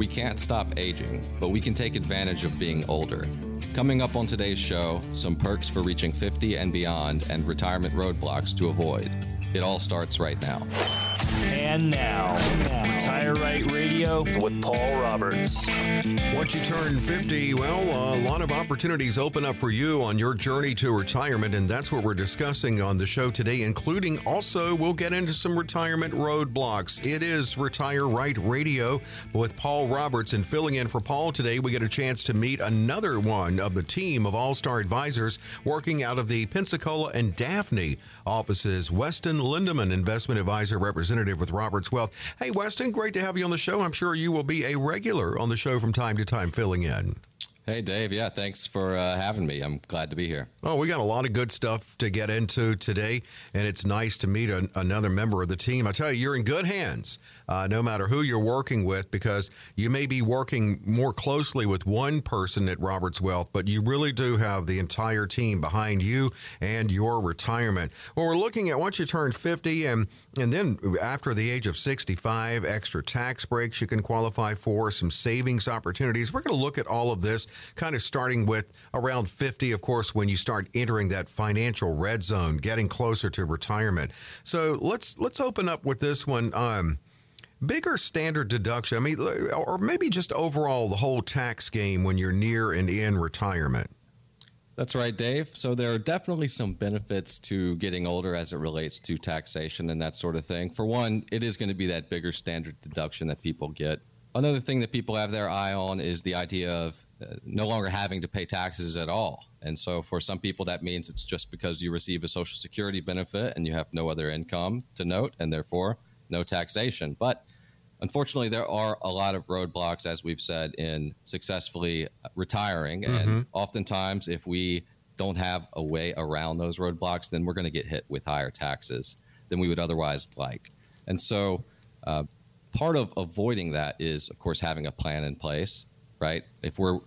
We can't stop aging, but we can take advantage of being older. Coming up on today's show, some perks for reaching 50 and beyond and retirement roadblocks to avoid. It all starts right now. And now, Retire Right Radio with Paul Roberts. Once you turn 50, well, a lot of opportunities open up for you on your journey to retirement, and that's what we're discussing on the show today, including also we'll get into some retirement roadblocks. It is Retire Right Radio with Paul Roberts, and filling in for Paul today, we get a chance to meet another one of the team of All Star Advisors working out of the Pensacola and Daphne offices. Weston Lindeman, investment advisor representative with Roberts Wealth. Hey, Weston, great to have you on the show. I'm sure you will be a regular on the show from time to time filling in. Hey, Dave. Yeah, thanks for uh, having me. I'm glad to be here. Oh, we got a lot of good stuff to get into today, and it's nice to meet a, another member of the team. I tell you, you're in good hands uh, no matter who you're working with, because you may be working more closely with one person at Roberts Wealth, but you really do have the entire team behind you and your retirement. Well, we're looking at once you turn 50 and, and then after the age of 65, extra tax breaks you can qualify for, some savings opportunities. We're going to look at all of this kind of starting with around 50, of course, when you start entering that financial red zone, getting closer to retirement. So let's let's open up with this one. Um, bigger standard deduction? I mean, or maybe just overall the whole tax game when you're near and in retirement? That's right, Dave. So there are definitely some benefits to getting older as it relates to taxation and that sort of thing. For one, it is going to be that bigger standard deduction that people get. Another thing that people have their eye on is the idea of uh, no longer having to pay taxes at all. And so for some people, that means it's just because you receive a Social Security benefit and you have no other income to note, and therefore no taxation. But unfortunately, there are a lot of roadblocks, as we've said, in successfully retiring. Mm-hmm. And oftentimes, if we don't have a way around those roadblocks, then we're going to get hit with higher taxes than we would otherwise like. And so, uh, part of avoiding that is, of course, having a plan in place, right? If we're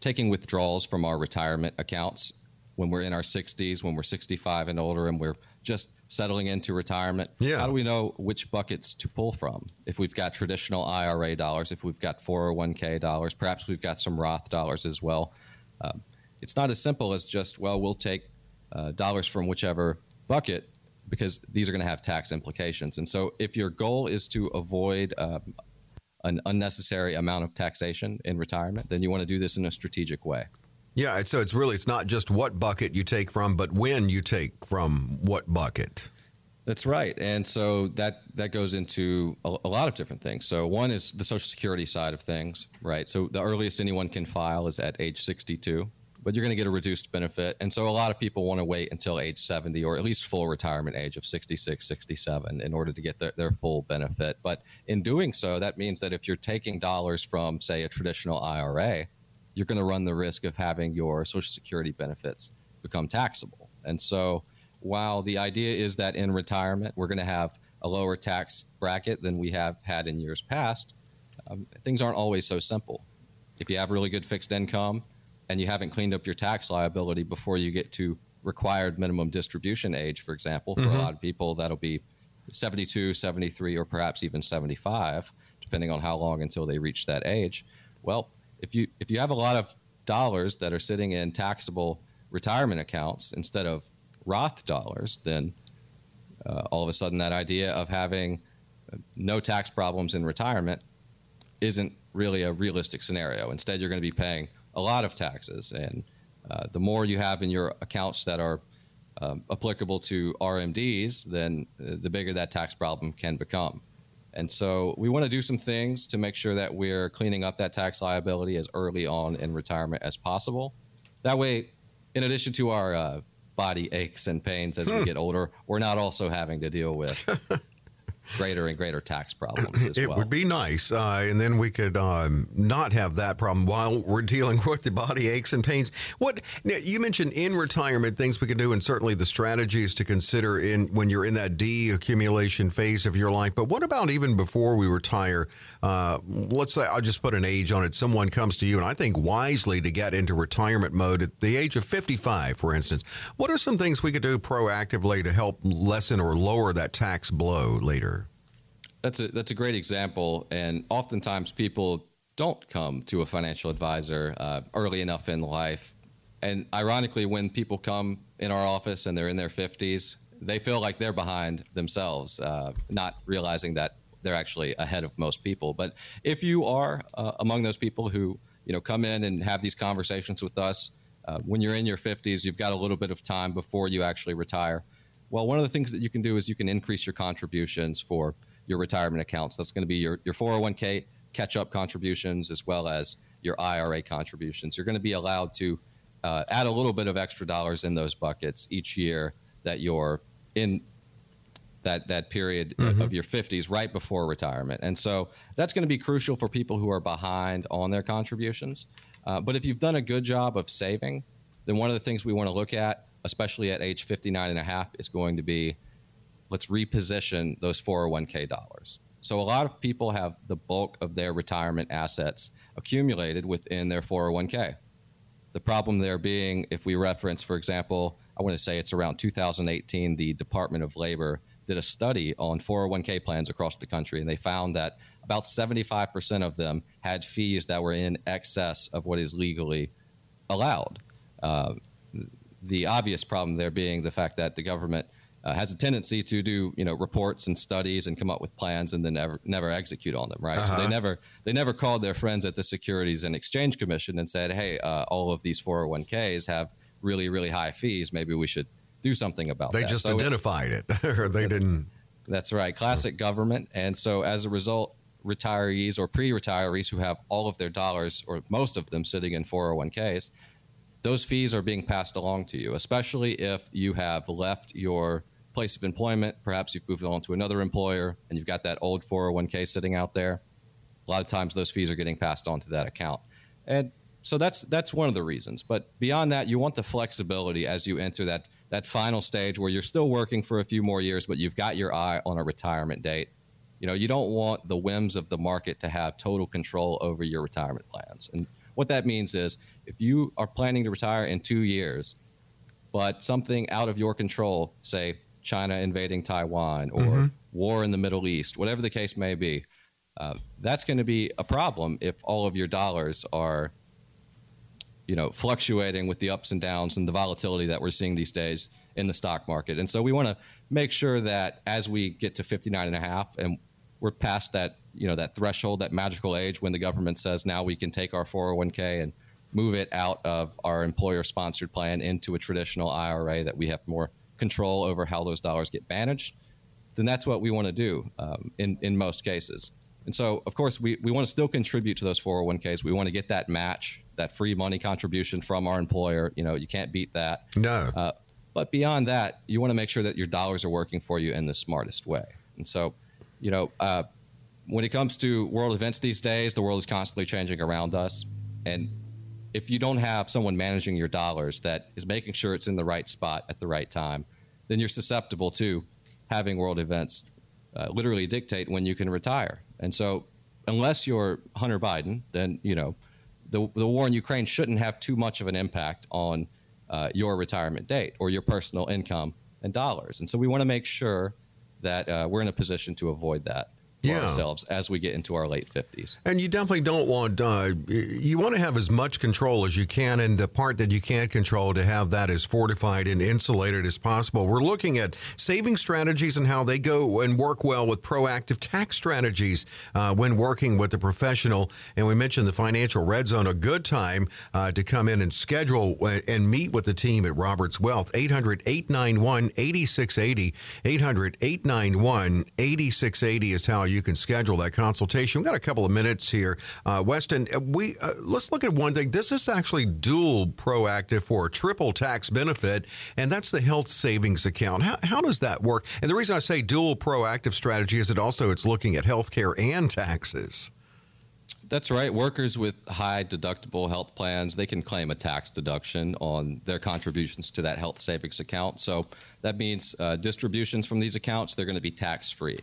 taking withdrawals from our retirement accounts when we're in our 60s, when we're 65 and older, and we're just settling into retirement. Yeah. How do we know which buckets to pull from? If we've got traditional IRA dollars, if we've got 401k dollars, perhaps we've got some Roth dollars as well. Um, it's not as simple as just, well, we'll take uh, dollars from whichever bucket because these are going to have tax implications. And so if your goal is to avoid um, an unnecessary amount of taxation in retirement, then you want to do this in a strategic way. Yeah, so it's really it's not just what bucket you take from, but when you take from what bucket. That's right, and so that that goes into a, a, lot of different things. So one is the Social Security side of things, right? So the earliest anyone can file is at age 62, but you're going to get a reduced benefit, and so a lot of people want to wait until age 70 or at least full retirement age of 66, 67 in order to get their, their full benefit. But in doing so, that means that if you're taking dollars from, say, a traditional IRA you're going to run the risk of having your Social Security benefits become taxable. And so, while the idea is that in retirement we're going to have a lower tax bracket than we have had in years past, um, things aren't always so simple. If you have really good fixed income and you haven't cleaned up your tax liability before you get to required minimum distribution age, for example, for mm-hmm. a lot of people, that'll be 72, 73, or perhaps even 75, depending on how long until they reach that age. Well, if you if you have a lot of dollars that are sitting in taxable retirement accounts instead of Roth dollars, then uh, all of a sudden that idea of having uh, no tax problems in retirement isn't really a realistic scenario. Instead, you're going to be paying a lot of taxes, and uh, the more you have in your accounts that are um, applicable to RMDs, then uh, the bigger that tax problem can become. And so we want to do some things to make sure that we're cleaning up that tax liability as early on in retirement as possible. That way, in addition to our uh, body aches and pains as hmm. we get older, we're not also having to deal with greater and greater tax problems as it well. would be nice, uh, and then we could um, not have that problem while we're dealing with the body aches and pains. What you mentioned in retirement, things we can do, and certainly the strategies to consider in when you're in that de-accumulation phase of your life. But what about even before we retire? Uh, let's say I'll just put an age on it. Someone comes to you, and I think wisely to get into retirement mode at the age of 55, for instance. What are some things we could do proactively to help lessen or lower that tax blow later? That's a that's a great example, and oftentimes people don't come to a financial advisor uh, early enough in life. And ironically, when people come in our office and they're in their 50s, they feel like they're behind themselves, uh, not realizing that they're actually ahead of most people. But if you are uh, among those people who you know come in and have these conversations with us uh, when you're in your 50s, you've got a little bit of time before you actually retire. Well, one of the things that you can do is you can increase your contributions for your retirement accounts. That's going to be your, your 401k catch up contributions as well as your IRA contributions. You're going to be allowed to uh, add a little bit of extra dollars in those buckets each year that you're in that that period mm-hmm. of your 50s right before retirement and so that's going to be crucial for people who are behind on their contributions uh, but if you've done a good job of saving then one of the things we want to look at especially at age 59 and a half is going to be let's reposition those 401k dollars so a lot of people have the bulk of their retirement assets accumulated within their 401k the problem there being if we reference for example i want to say it's around 2018 the department of labor did a study on 401k plans across the country, and they found that about 75% of them had fees that were in excess of what is legally allowed. Uh, the obvious problem there being the fact that the government uh, has a tendency to do you know reports and studies and come up with plans and then never never execute on them right uh-huh. so they uh-huh. never they never called their friends at the Securities and Exchange Commission and said hey uh, all of these 401ks have really really high fees maybe we should do something about they that. They just so identified it, it or they didn't. That's right, classic government. And so as a result, retirees or pre-retirees who have all of their dollars or most of them sitting in 401ks, those fees are being passed along to you, especially if you have left your place of employment. Perhaps you've moved on to another employer and you've got that old 401k sitting out there. A lot of times those fees are getting passed on to that account. And so that's that's one of the reasons. But beyond that, you want the flexibility as you enter that that final stage where you're still working for a few more years, but you've got your eye on a retirement date. You know, you don't want the whims of the market to have total control over your retirement plans. And what that means is if you are planning to retire in two years, but something out of your control, say China invading Taiwan or mm-hmm. war in the Middle East, whatever the case may be, uh, that's going to be a problem if all of your dollars are you know, fluctuating with the ups and downs and the volatility that we're seeing these days in the stock market. And so we want to make sure that as we get to 59 and a half and we're past that, you know, that threshold, that magical age when the government says now we can take our 401k and move it out of our employer sponsored plan into a traditional IRA that we have more control over how those dollars get managed, then that's what we want to do um, in, in most cases. And so, of course, we, we want to still contribute to those 401ks. We want to get that match that free money contribution from our employer. You know, you can't beat that. No. Uh, but beyond that, you want to make sure that your dollars are working for you in the smartest way. And so, you know, uh, when it comes to world events these days, the world is constantly changing around us. And if you don't have someone managing your dollars that is making sure it's in the right spot at the right time, then you're susceptible to having world events uh, literally dictate when you can retire. And so, unless you're Hunter Biden, then you know the, the war in Ukraine shouldn't have too much of an impact on uh, your retirement date or your personal income and dollars. And so we want to make sure that uh, we're in a position to avoid that yeah. ourselves as we get into our late 50s. And you definitely don't want, uh, you want to have as much control as you can, and the part that you can't control to have that as fortified and insulated as possible. We're looking at saving strategies and how they go and work well with proactive tax strategies uh, when working with a professional. And we mentioned the Financial Red Zone, a good time uh, to come in and schedule uh, and meet with the team at Roberts Wealth. 800 891 8680. 800 891 8680 is how you you can schedule that consultation. We've got a couple of minutes here. Uh, Weston, uh, we uh, let's look at one thing. This is actually dual proactive for triple tax benefit, and that's the health savings account. How, how does that work? And the reason I say dual proactive strategy is that also it's looking at health care and taxes. That's right. Workers with high deductible health plans, they can claim a tax deduction on their contributions to that health savings account. So that means uh, distributions from these accounts, they're going to be tax free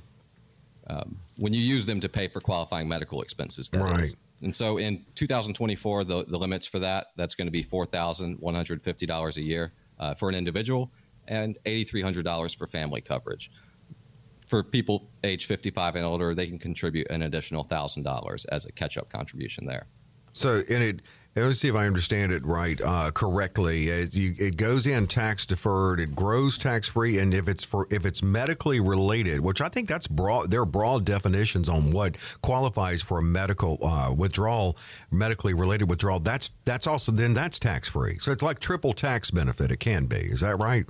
um, when you use them to pay for qualifying medical expenses. right. Is. And so in 2024, the, the limits for that, that's going to be $4,150 a year uh, for an individual and $8,300 for family coverage. for people age 55 and older, they can contribute an additional thousand dollars as a catch-up contribution there. So, and it let me see if I understand it right uh, correctly. It, you, it, goes in tax deferred, it grows tax free, and if it's for if it's medically related, which I think that's broad, there are broad definitions on what qualifies for a medical uh, withdrawal, medically related withdrawal. That's that's also then that's tax free. So it's like triple tax benefit. It can be. Is that right?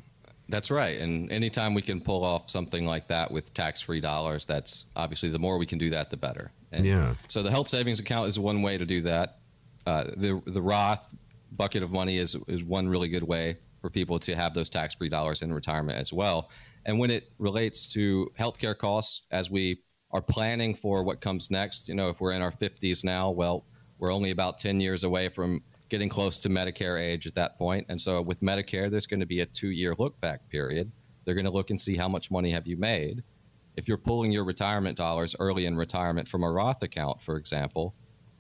That's right. And anytime we can pull off something like that with tax free dollars, that's obviously the more we can do that, the better. And yeah. So the health savings account is one way to do that. Uh, the the Roth bucket of money is is one really good way for people to have those tax free dollars in retirement as well. And when it relates to healthcare costs, as we are planning for what comes next, you know, if we're in our 50s now, well, we're only about 10 years away from getting close to Medicare age at that point. And so with Medicare, there's going to be a two year look back period. They're going to look and see how much money have you made. If you're pulling your retirement dollars early in retirement from a Roth account, for example,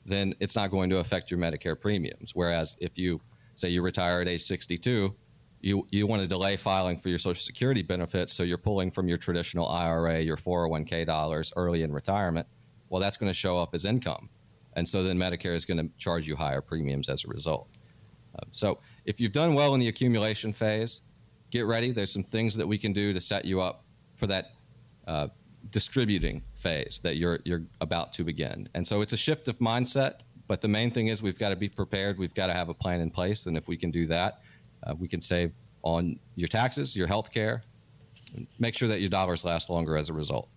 then it's not going to affect your Medicare premiums. Whereas if you say you retire at age 62, you, you want to delay filing for your Social Security benefits, so you're pulling from your traditional IRA, your 401k dollars early in retirement. Well, that's going to show up as income. And so then Medicare is going to charge you higher premiums as a result. Uh, so if you've done well in the accumulation phase, get ready. There's some things that we can do to set you up for that uh, distributing phase that you're you're about to begin. And so it's a shift of mindset, but the main thing is we've got to be prepared. We've got to have a plan in place, and if we can do that, uh, we can save on your taxes, your health care, make sure that your dollars last longer as a result.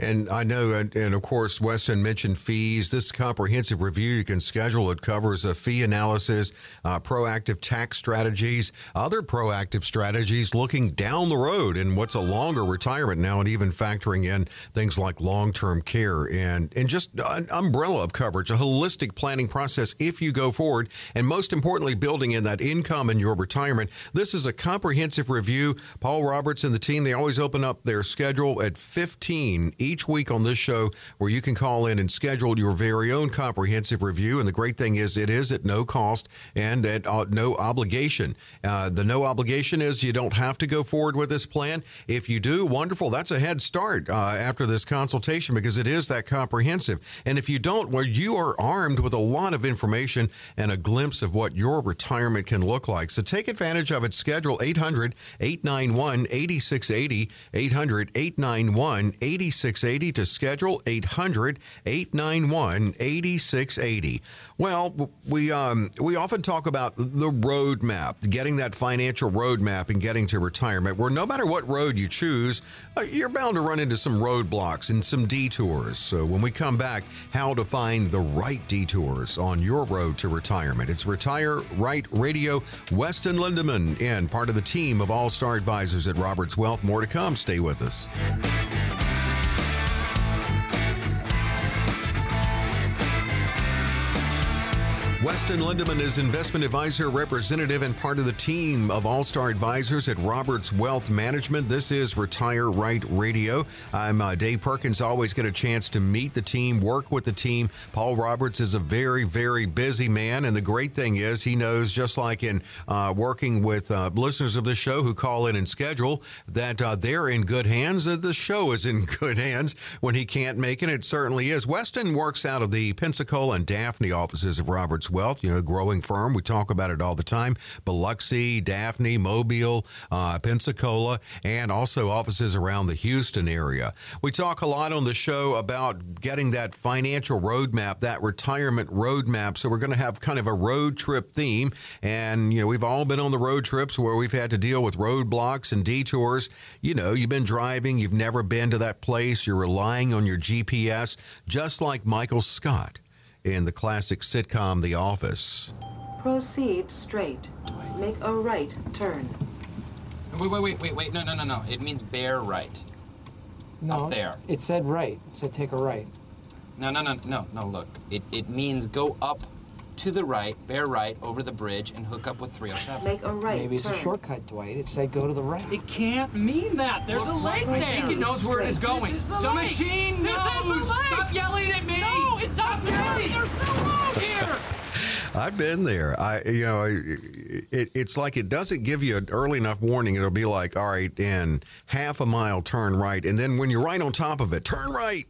And I know, and, of course, Weston mentioned fees. This comprehensive review you can schedule. It covers a fee analysis, uh, proactive tax strategies, other proactive strategies looking down the road and what's a longer retirement now, and even factoring in things like long term care and, and just an umbrella of coverage, a holistic planning process if you go forward. And most importantly, building in that income in your retirement. This is a comprehensive review. Paul Roberts and the team, they always open up their schedule at 15 each week on this show where you can call in and schedule your very own comprehensive review. And the great thing is, it is at no cost and at uh, no obligation. Uh, the no obligation is you don't have to go forward with this plan. If you do, wonderful. That's a head start uh, after this consultation because it is that comprehensive. And if you don't, well, you are armed with a lot of information and a glimpse of what your retirement can look like. So take advantage of it. Schedule 800 891 8680. 800 891 8680. 8680 to schedule 800 891 8680. Well, we um, we often talk about the roadmap, getting that financial roadmap and getting to retirement, where no matter what road you choose, uh, you're bound to run into some roadblocks and some detours. So when we come back, how to find the right detours on your road to retirement. It's Retire Right Radio. Weston Lindeman and part of the team of All Star Advisors at Roberts Wealth. More to come. Stay with us. Weston Lindeman is investment advisor, representative, and part of the team of All Star Advisors at Roberts Wealth Management. This is Retire Right Radio. I'm uh, Dave Perkins. Always get a chance to meet the team, work with the team. Paul Roberts is a very, very busy man, and the great thing is he knows, just like in uh, working with uh, listeners of the show who call in and schedule, that uh, they're in good hands. That the show is in good hands when he can't make it. It certainly is. Weston works out of the Pensacola and Daphne offices of Roberts Wealth, you know, growing firm. We talk about it all the time. Biloxi, Daphne, Mobile, uh, Pensacola, and also offices around the Houston area. We talk a lot on the show about getting that financial roadmap, that retirement roadmap. So we're going to have kind of a road trip theme. And, you know, we've all been on the road trips where we've had to deal with roadblocks and detours. You know, you've been driving, you've never been to that place, you're relying on your GPS, just like Michael Scott in the classic sitcom The Office. Proceed straight. Make a right turn. Wait, wait, wait, wait, wait. No, no, no, no. It means bear right. No, Up there. It said right. It said take a right. No, no, no, no, no. Look, it, it means go up to the right, bear right over the bridge, and hook up with 307. Make a right Maybe it's turn. a shortcut, Dwight. It said go to the right. It can't mean that. There's a lake I there. think it knows where it is going. This is the, The lake. machine This knows. is the lake. Stop yelling at me. No, it's Stop not yelling. There's no road here. I've been there. I, you know, it, it's like it doesn't give you an early enough warning. It'll be like, all right, in half a mile, turn right. And then when you're right on top of it, turn right.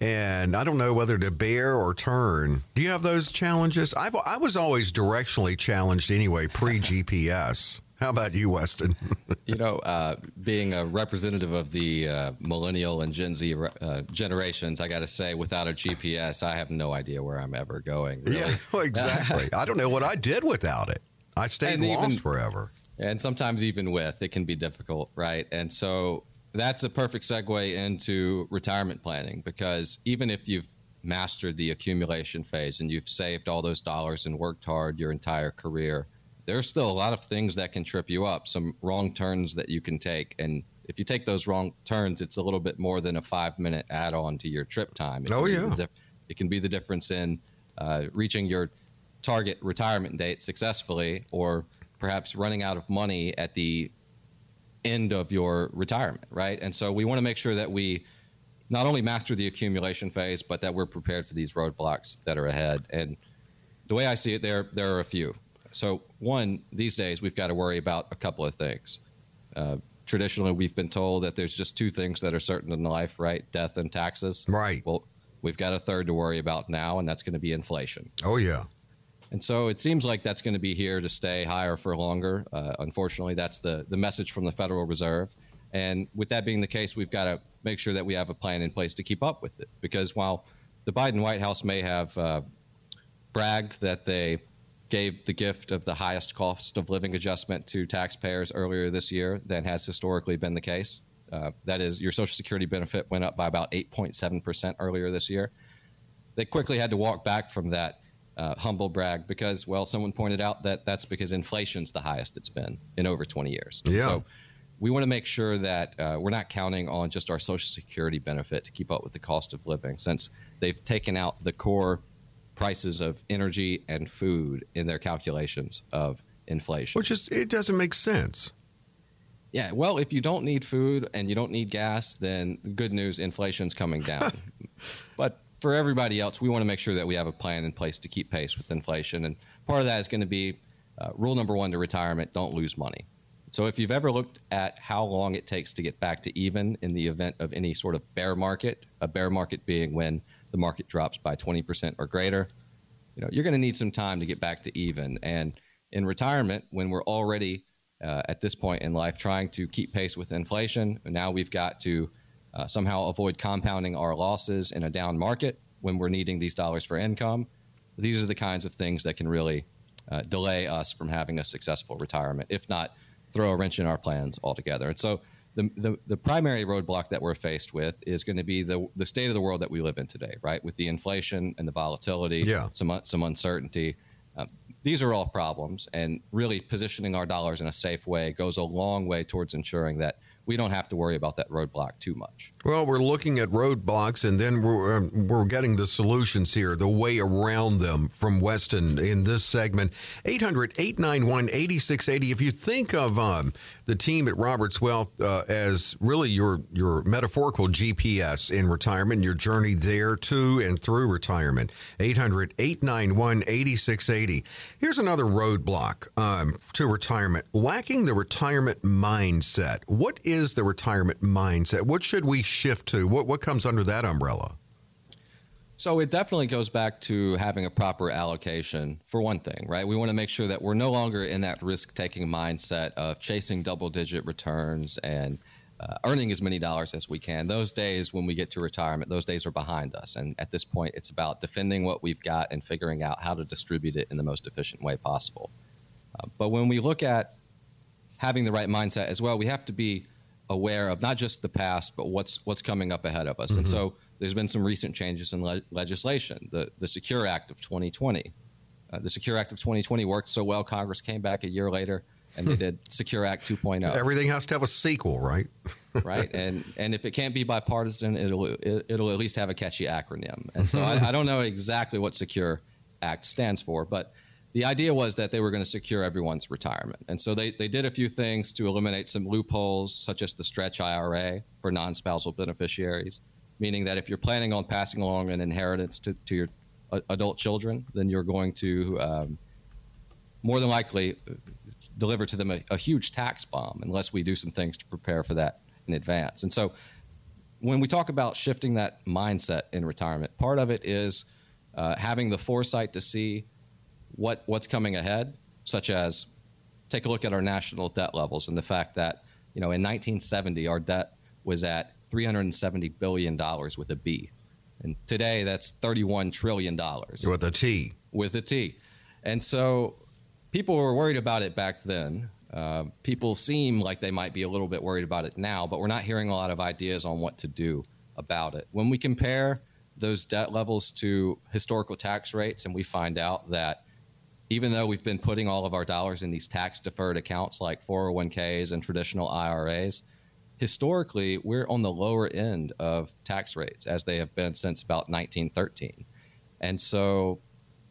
And I don't know whether to bear or turn. Do you have those challenges? I've, I was always directionally challenged anyway, pre GPS. How about you, Weston? you know, uh, being a representative of the uh, millennial and Gen Z uh, generations, I got to say, without a GPS, I have no idea where I'm ever going. Really. Yeah, well, exactly. I don't know what I did without it. I stayed And lost even- forever. and sometimes even with it can be difficult right and so that's a perfect segue into retirement planning because even if you've mastered the accumulation phase and you've saved all those dollars and worked hard your entire career there's still a lot of things that can trip you up some wrong turns that you can take and if you take those wrong turns it's a little bit more than a five minute add-on to your trip time It Oh, yeah. dif- it can be the difference in uh, reaching your target retirement date successfully or perhaps running out of money at the end of your retirement, right? And so we want to make sure that we not only master the accumulation phase, but that we're prepared for these roadblocks that are ahead. And the way I see it, there there are a few. So one, these days we've got to worry about a couple of things. Uh, traditionally, we've been told that there's just two things that are certain in life, right? Death and taxes. Right. Well, we've got a third to worry about now, and that's going to be inflation. Oh, yeah. And so it seems like that's going to be here to stay higher for longer. Uh, unfortunately, that's the, the message from the Federal Reserve. And with that being the case, we've got to make sure that we have a plan in place to keep up with it. Because while the Biden White House may have uh, bragged that they gave the gift of the highest cost of living adjustment to taxpayers earlier this year than has historically been the case, uh, that is, your Social Security benefit went up by about 8.7% earlier this year. They quickly had to walk back from that uh, humble brag because, well, someone pointed out that that's because inflation's the highest it's been in over 20 years. Yeah. So we want to make sure that uh, we're not counting on just our Social Security benefit to keep up with the cost of living, since they've taken out the core prices of energy and food in their calculations of inflation. Which is, it doesn't make sense. Yeah, well, if you don't need food and you don't need gas, then good news, inflation's coming down. but for everybody else, we want to make sure that we have a plan in place to keep pace with inflation. And part of that is going to be uh, rule number one to retirement don't lose money. So if you've ever looked at how long it takes to get back to even in the event of any sort of bear market, a bear market being when the market drops by 20% or greater, you know, you're going to need some time to get back to even. And in retirement, when we're already uh, at this point in life trying to keep pace with inflation, now we've got to uh, somehow avoid compounding our losses in a down market when we're needing these dollars for income. These are the kinds of things that can really uh, delay us from having a successful retirement, if not throw a wrench in our plans altogether. And so the, the, the primary roadblock that we're faced with is going to be the, the state of the world that we live in today, right? With the inflation and the volatility, Yeah. some, some uncertainty. Um, these are all problems, and really positioning our dollars in a safe way goes a long way towards ensuring that we don't have to worry about that roadblock too much. Well, we're looking at roadblocks, and then we're um, we're getting the solutions here, the way around them from Weston in this segment. 800-891-8680. If you think of um, the team at Roberts Wealth uh, as really your your metaphorical GPS in retirement, your journey there to and through retirement, 800-891-8680. Here's another roadblock um, to retirement: lacking the retirement mindset. What is the retirement mindset? What should we shift to? What what comes under that umbrella? So it definitely goes back to having a proper allocation for one thing, right? We want to make sure that we're no longer in that risk taking mindset of chasing double digit returns and uh, earning as many dollars as we can. Those days when we get to retirement, those days are behind us. And at this point, it's about defending what we've got and figuring out how to distribute it in the most efficient way possible. Uh, but when we look at having the right mindset as well, we have to be aware of not just the past, but what's what's coming up ahead of us. And so there's been some recent changes in le- legislation. The the Secure Act of 2020. Uh, the Secure Act of 2020 worked so well, Congress came back a year later and they did Secure Act 2.0 Everything has to have a sequel, right? right? And and if it can't be bipartisan, it'll it, it'll at least have a catchy acronym. And so I, I don't know exactly what Secure Act stands for, but the idea was that they were going to secure everyone's retirement. And so they, they did a few things to eliminate some loopholes, such as the stretch IRA for non-spousal beneficiaries, meaning that if you're planning on passing along an inheritance to, to your uh, adult children, then you're going to um, more than likely deliver to them a, a huge tax bomb unless we do some things to prepare for that in advance. And so, when we talk about shifting that mindset in retirement, part of it is uh, having the foresight to see what what's coming ahead, such as take a look at our national debt levels and the fact that you know in 1970 our debt was at 370 billion dollars with a B, and today that's 31 trillion dollars With a T. with a T. And so people were worried about it back then. Uh, people seem like they might be a little bit worried about it now, but we're not hearing a lot of ideas on what to do about it. When we compare those debt levels to historical tax rates, and we find out that even though we've been putting all of our dollars in these tax deferred accounts like 401ks and traditional IRAs, historically we're on the lower end of tax rates as they have been since about 1913. And so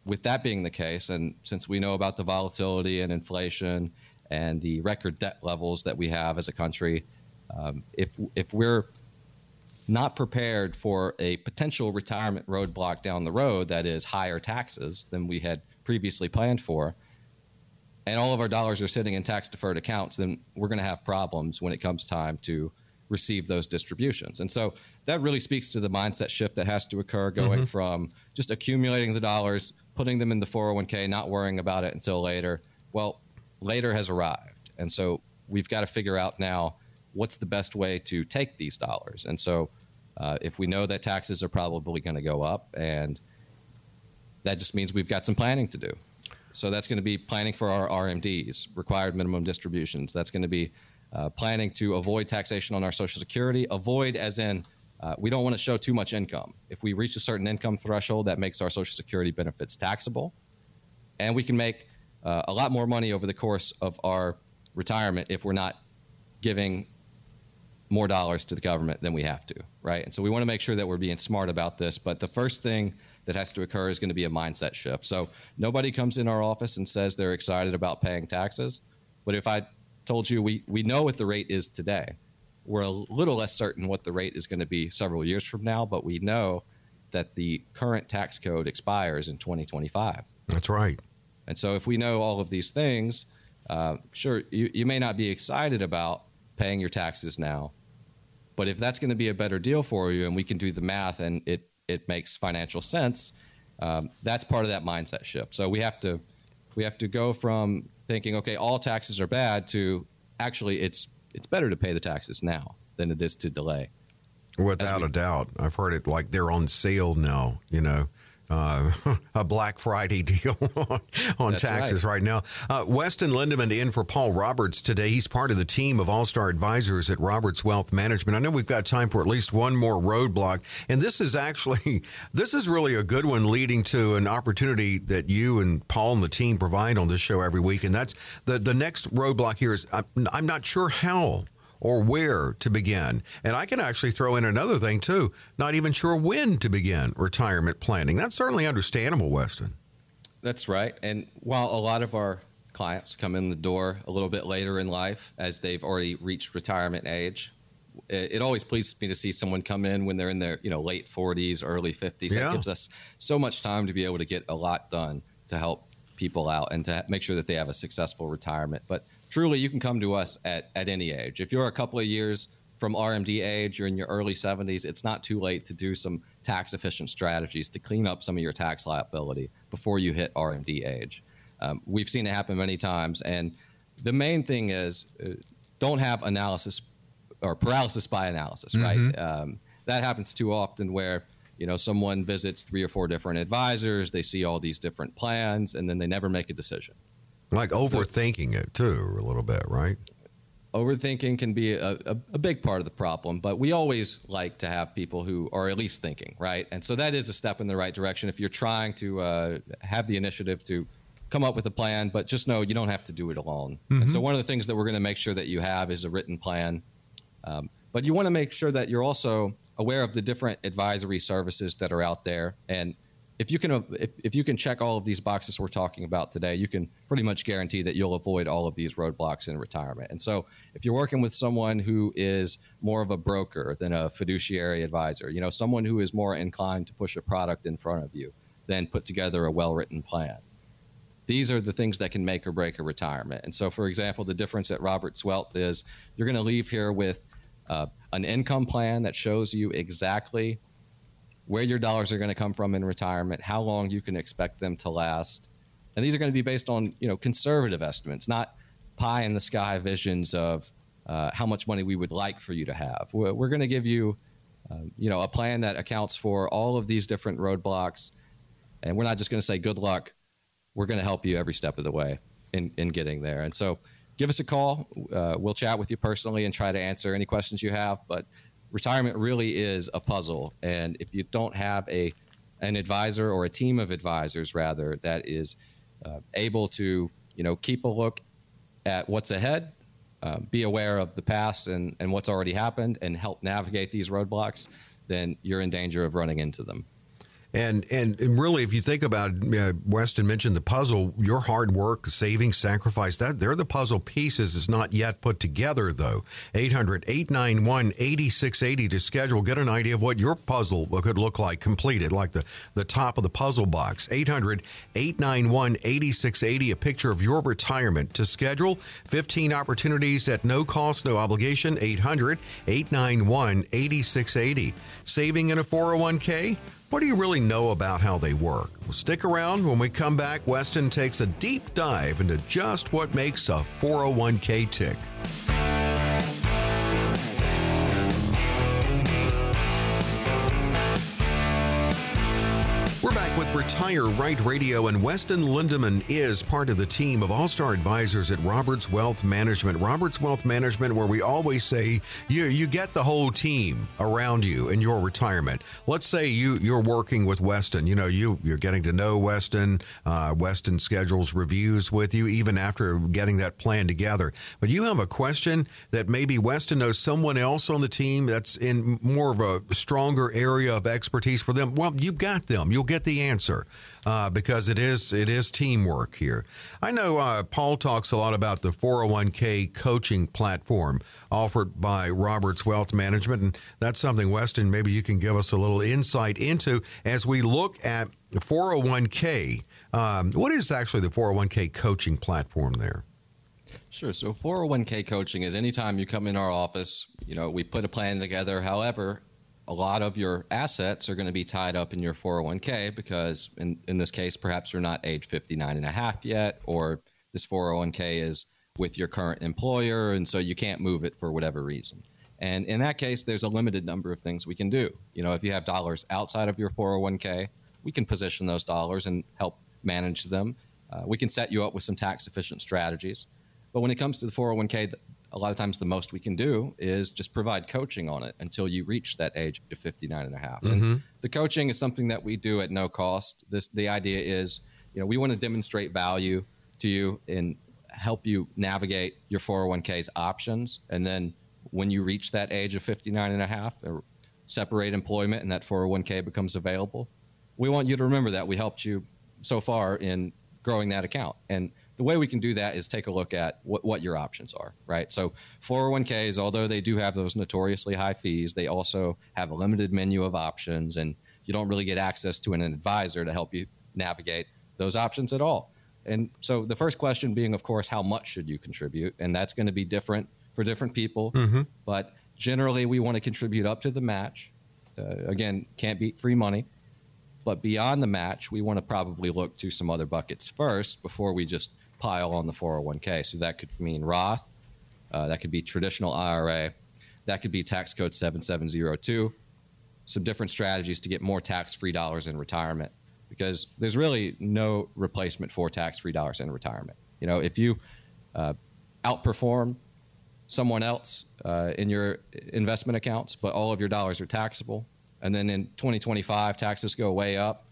with that being the case, and since we know about the volatility and inflation and the record debt levels that we have as a country, um, if if we're not prepared for a potential retirement roadblock down the road that is higher taxes than we had previously planned for, and all of our dollars are sitting in tax deferred accounts, then we're going to have problems when it comes time to receive those distributions. And so that really speaks to the mindset shift that has to occur going from just accumulating the dollars, putting them in the 401k, not worrying about it until later. Well, later has arrived. And so we've got to figure out now what's the best way to take these dollars. And so uh, if we know that taxes are probably going to go up, and that just means we've got some planning to do. So that's going to be planning for our RMDs, required minimum distributions. That's going to be uh, planning to avoid taxation on our Social Security. Avoid, as in, uh, we don't want to show too much income. If we reach a certain income threshold, that makes our Social Security benefits taxable, and we can make uh, a lot more money over the course of our retirement if we're not giving more dollars to the government than we have to, right? And so we want to make sure that we're being smart about this. But the first thing that has to occur is going to be a mindset shift. So nobody comes in our office and says they're excited about paying taxes. But if I told you we, we know what the rate is today, we're a little less certain what the rate is going to be several years from now, but we know that the current tax code expires in 2025. That's right. And so, if we know all of these things, uh, sure, you, you may not be excited about paying your taxes now, but if that's going to be a better deal for you and we can do the math and it, it makes financial sense, um, that's part of that mindset shift. So, we have to we have to go from thinking, okay, all taxes are bad to actually it's it's better to pay the taxes now than it is to delay. Without we- a doubt. I've heard it like they're on sale now, you know. Uh, a Black Friday deal on, on taxes right, now. Uh, Weston Lindeman in for Paul Roberts today. He's part of the team of All Star Advisors at Roberts Wealth Management. I know we've got time for at least one more roadblock, and this is actually this is really a good one, leading to an opportunity that you and Paul and the team provide on this show every week, and that's the the next roadblock here is I'm, I'm not sure how or where to begin. And I can actually throw in another thing too, not even sure when to begin retirement planning. That's certainly understandable, Weston. That's right. And while a lot of our clients come in the door a little bit later in life as they've already reached retirement age, it, always pleases me to see someone come in when they're in their you know late 40s, early 50s. Yeah. That gives us so much time to be able to get a lot done to help people out and to make sure that they have a successful retirement. But truly, you can come to us at, at any age. If you're a couple of years from RMD age, you're in your early 70s, it's not too late to do some tax efficient strategies to clean up some of your tax liability before you hit RMD age. Um, we've seen it happen many times. And the main thing is uh, don't have analysis or paralysis by analysis, right? Um, that happens too often where you know someone visits three or four different advisors, they see all these different plans, and then they never make a decision. Like overthinking it too, a little bit, right? overthinking can be a, a, a big part of the problem, but we always like to have people who are at least thinking, right? And so that is a step in the right direction. If you're trying to uh, have the initiative to come up with a plan, but just know you don't have to do it alone. And so one of the things that we're going to make sure that you have is a written plan. Um, but you want to make sure that you're also aware of the different advisory services that are out there and if you can uh, if, if you can check all of these boxes we're talking about today you can pretty much guarantee that you'll avoid all of these roadblocks in retirement and so if you're working with someone who is more of a broker than a fiduciary advisor you know someone who is more inclined to push a product in front of you than put together a well-written plan these are the things that can make or break a retirement. And so, for example, the difference at Roberts Wealth is you're going to leave here with uh, an income plan that shows you exactly where your dollars are going to come from in retirement, how long you can expect them to last, and these are going to be based on you know conservative estimates, not pie in the sky visions of uh, how much money we would like for you to have. We're, we're going to give you, um, you know, a plan that accounts for all of these different roadblocks, and we're not just going to say good luck. We're going to help you every step of the way in in getting there. And so, give us a call. Uh, we'll chat with you personally and try to answer any questions you have. But retirement really is a puzzle, and if you don't have a an advisor or a team of advisors rather that is uh, able to you know keep a look at what's ahead uh, be aware of the past and, and what's already happened and help navigate these roadblocks, then you're in danger of running into them. And, and and really, if you think about it, uh, Weston mentioned the puzzle. Your hard work, saving, sacrifice, that they're the puzzle pieces. It's not yet put together, though. 800 891 8680 to schedule. Get an idea of what your puzzle could look like completed, like the, the top of the puzzle box. 800 891 8680, a picture of your retirement. To schedule, 15 opportunities at no cost, no obligation. 800 891 8680. Saving in a 401k? What do you really know about how they work? Well, stick around. When we come back, Weston takes a deep dive into just what makes a 401k tick. We're back Retire Right Radio, and Weston Lindeman is part of the team of All Star Advisors at Roberts Wealth Management. Roberts Wealth Management, where we always say you you get the whole team around you in your retirement. Let's say you you're working with Weston. You know you you're getting to know Weston. Uh, Weston schedules reviews with you even after getting that plan together. But you have a question that maybe Weston knows someone else on the team that's in more of a stronger area of expertise for them. Well, you've got them. You'll get the answer uh, because it is it is teamwork here. I know uh, Paul talks a lot about the 401k coaching platform offered by Roberts Wealth Management, and that's something Weston maybe you can give us a little insight into as we look at 401k. Um, what is actually the 401k coaching platform there? Sure. So 401k coaching is anytime you come in our office, you know, we put a plan together. However, a lot of your assets are going to be tied up in your 401k because in, in this case perhaps you're not age 59 and a half yet or this 401k is with your current employer and so you can't move it for whatever reason. And in that case there's a limited number of things we can do. You know if you have dollars outside of your 401k we can position those dollars and help manage them. Uh, we can set you up with some tax efficient strategies. But when it comes to the 401k a lot of times the most we can do is just provide coaching on it until you reach that age of 59 and a half. Mm-hmm. And the coaching is something that we do at no cost. This the idea is, you know, we want to demonstrate value to you and help you navigate your 401k's options and then when you reach that age of 59 and a half or separate employment and that 401k becomes available, we want you to remember that we helped you so far in growing that account. And the way we can do that is take a look at what, what your options are, right? So 401ks, although they do have those notoriously high fees, they also have a limited menu of options, and you don't really get access to an advisor to help you navigate those options at all. And so the first question being, of course, how much should you contribute? And that's going to be different for different people. But generally, we want to contribute up to the match. Uh, again, can't beat free money. But beyond the match, we want to probably look to some other buckets first before we just pile on the 401k. So that could mean Roth, uh, that could be traditional IRA, that could be tax code 7702, some different strategies to get more tax free dollars in retirement because there's really no replacement for tax free dollars in retirement. You know, if you uh, outperform someone else uh, in your investment accounts, but all of your dollars are taxable, and then in 2025 taxes go way up,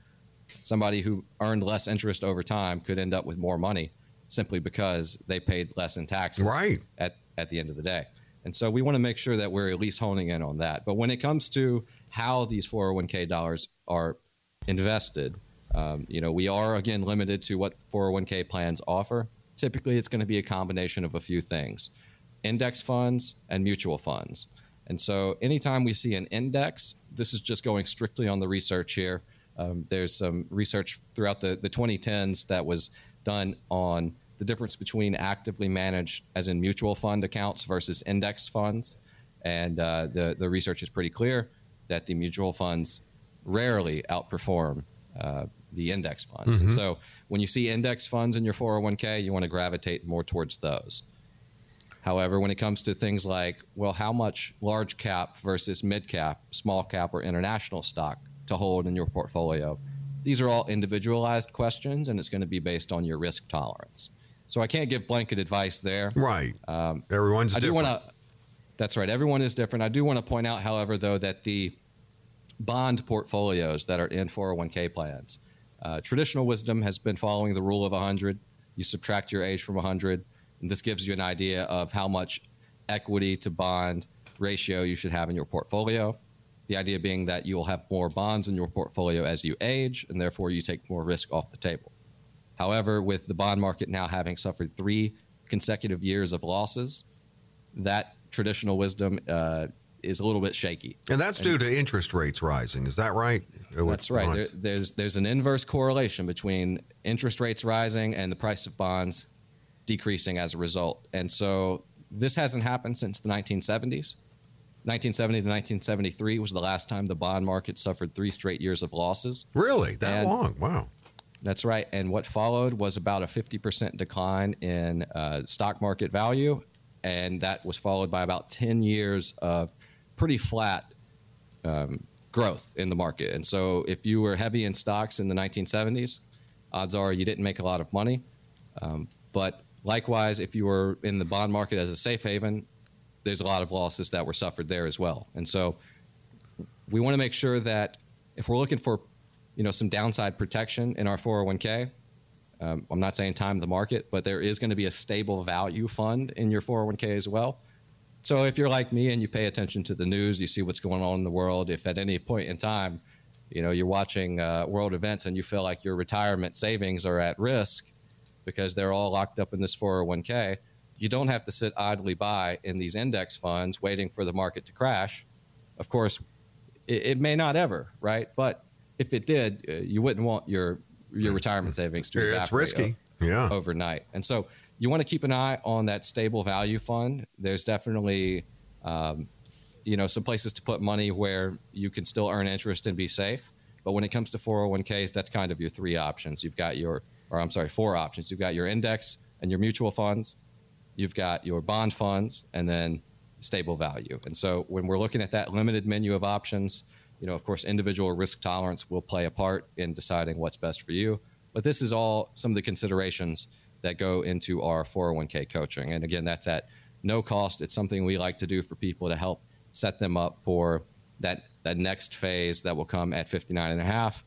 somebody who earned less interest over time could end up with more money simply because they paid less in taxes Right. at, at the end of the day. And so we want to make sure that we're at least honing in on that. But when it comes to how these 401k dollars are invested, um, you know, we are again limited to what 401k plans offer. Typically, it's going to be a combination of a few things index funds and mutual funds. And so, anytime we see an index, this is just going strictly on the research here. Um, there's some research throughout the, the 2010s that was done on the difference between actively managed, as in mutual fund accounts, versus index funds. And uh, the, the research is pretty clear that the mutual funds rarely outperform uh, the index funds. And so when you see index funds in your 401k, you want to gravitate more towards those. However, when it comes to things like, well, how much large cap versus mid cap, small cap, or international stock to hold in your portfolio, these are all individualized questions, and it's going to be based on your risk tolerance. So I can't give blanket advice there. Right. Um, Everyone's I do different. want to. That's right. Everyone is different. I do want to point out, however, though, that the bond portfolios that are in 401k plans, uh, traditional wisdom has been following the rule of 100. You subtract your age from 100, and this gives you an idea of how much equity to bond ratio you should have in your portfolio. The idea being that you'll have more bonds in your portfolio as you age, and therefore you take more risk off the table. However, with the bond market now having suffered three consecutive years of losses, that traditional wisdom uh, is a little bit shaky. and that's due to interest rates rising. Is that right? That's right. There, there's there's an inverse correlation between interest rates rising and the price of bonds decreasing as a result. And so this hasn't happened since the 1970s. 1970 to 1973 was the last time the bond market suffered three straight years of losses. Really? That And- long? Wow. That's right. And what followed was about a 50% decline in uh, stock market value. And that was followed by about 10 years of pretty flat um, growth in the market. And so if you were heavy in stocks in the 1970s, odds are you didn't make a lot of money. Um, but likewise, if you were in the bond market as a safe haven, there's a lot of losses that were suffered there as well. And so we want to make sure that if we're looking for you know some downside protection in our 401k um, i'm not saying time the market but there is going to be a stable value fund in your 401k as well so if you're like me and you pay attention to the news you see what's going on in the world if at any point in time you know you're watching uh, world events and you feel like your retirement savings are at risk because they're all locked up in this 401k you don't have to sit idly by in these index funds waiting for the market to crash. Of course it, it may not ever right? But if it did uh, you wouldn't want your your retirement savings to Yeah, it's evaporate risky. o- Yeah. overnight. And so you want to keep an eye on that stable value fund. There's definitely um, you know some places to put money where you can still earn interest and be safe. But when it comes to 401ks that's kind of your three options. You've got your or i'm sorry four options. You've got your index and your mutual funds you've got your bond funds and then stable value. And so when we're looking at that limited menu of options you know of course individual risk tolerance will play a part in deciding what's best for you. But this is all some of the considerations that go into our 401k coaching. And again that's at no cost. It's something we like to do for people to help set them up for that that next phase that will come at 59 and a half